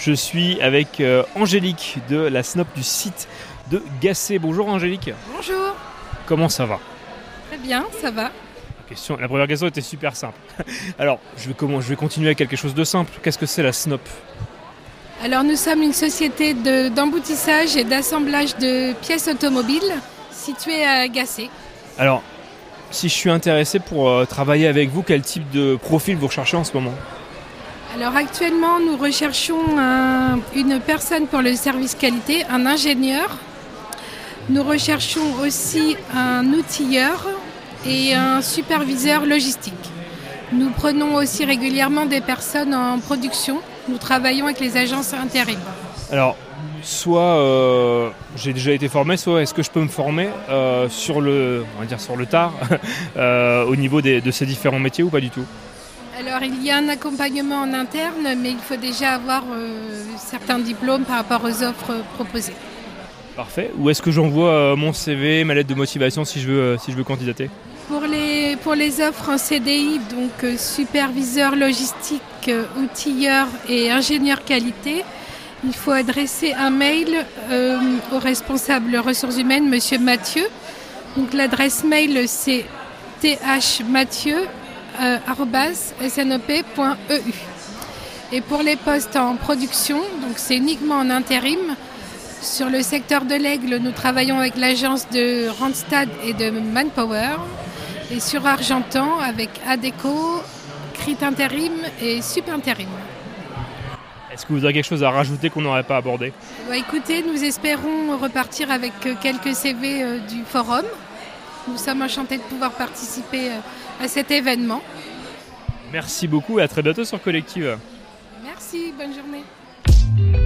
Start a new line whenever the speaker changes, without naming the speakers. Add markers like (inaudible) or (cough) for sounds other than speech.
Je suis avec euh, Angélique de la SNOP du site de Gassé. Bonjour Angélique.
Bonjour.
Comment ça va?
Très bien, ça va.
la, question, la première question était super simple. (laughs) Alors, je vais, comment, je vais continuer avec quelque chose de simple. Qu'est-ce que c'est la SNOP?
Alors nous sommes une société de- d'emboutissage et d'assemblage de pièces automobiles située à Gassé.
Alors, si je suis intéressé pour euh, travailler avec vous, quel type de profil vous recherchez en ce moment?
Alors actuellement nous recherchons un- une personne pour le service qualité, un ingénieur. Nous recherchons aussi un outilleur et un superviseur logistique. Nous prenons aussi régulièrement des personnes en production. Nous travaillons avec les agences intérim.
Alors, soit euh, j'ai déjà été formé, soit est-ce que je peux me former euh, sur le, on sur le tard, (laughs) euh, au niveau de ces différents métiers ou pas du tout?
Alors il y a un accompagnement en interne, mais il faut déjà avoir euh, certains diplômes par rapport aux offres proposées.
Parfait. Ou est-ce que j'envoie euh, mon CV, ma lettre de motivation si je veux, euh, si je veux candidater?
Pour les, pour les offres en CDI, donc superviseur logistique, outilleur et ingénieur qualité, il faut adresser un mail au responsable ressources humaines, Monsieur Mathieu. Donc l'adresse mail c'est thmathieu.snop.eu. Et pour les postes en production, donc c'est uniquement en intérim. Sur le secteur de l'Aigle, nous travaillons avec l'agence de Randstad et de Manpower. Et sur Argentan, avec ADECO, Crit Intérim et Sup Intérim.
Est-ce que vous avez quelque chose à rajouter qu'on n'aurait pas abordé?
Bah, écoutez, nous espérons repartir avec quelques CV euh, du forum. Nous sommes enchantés de pouvoir participer euh, à cet événement.
Merci beaucoup et à très bientôt sur Collective.
Merci, bonne journée.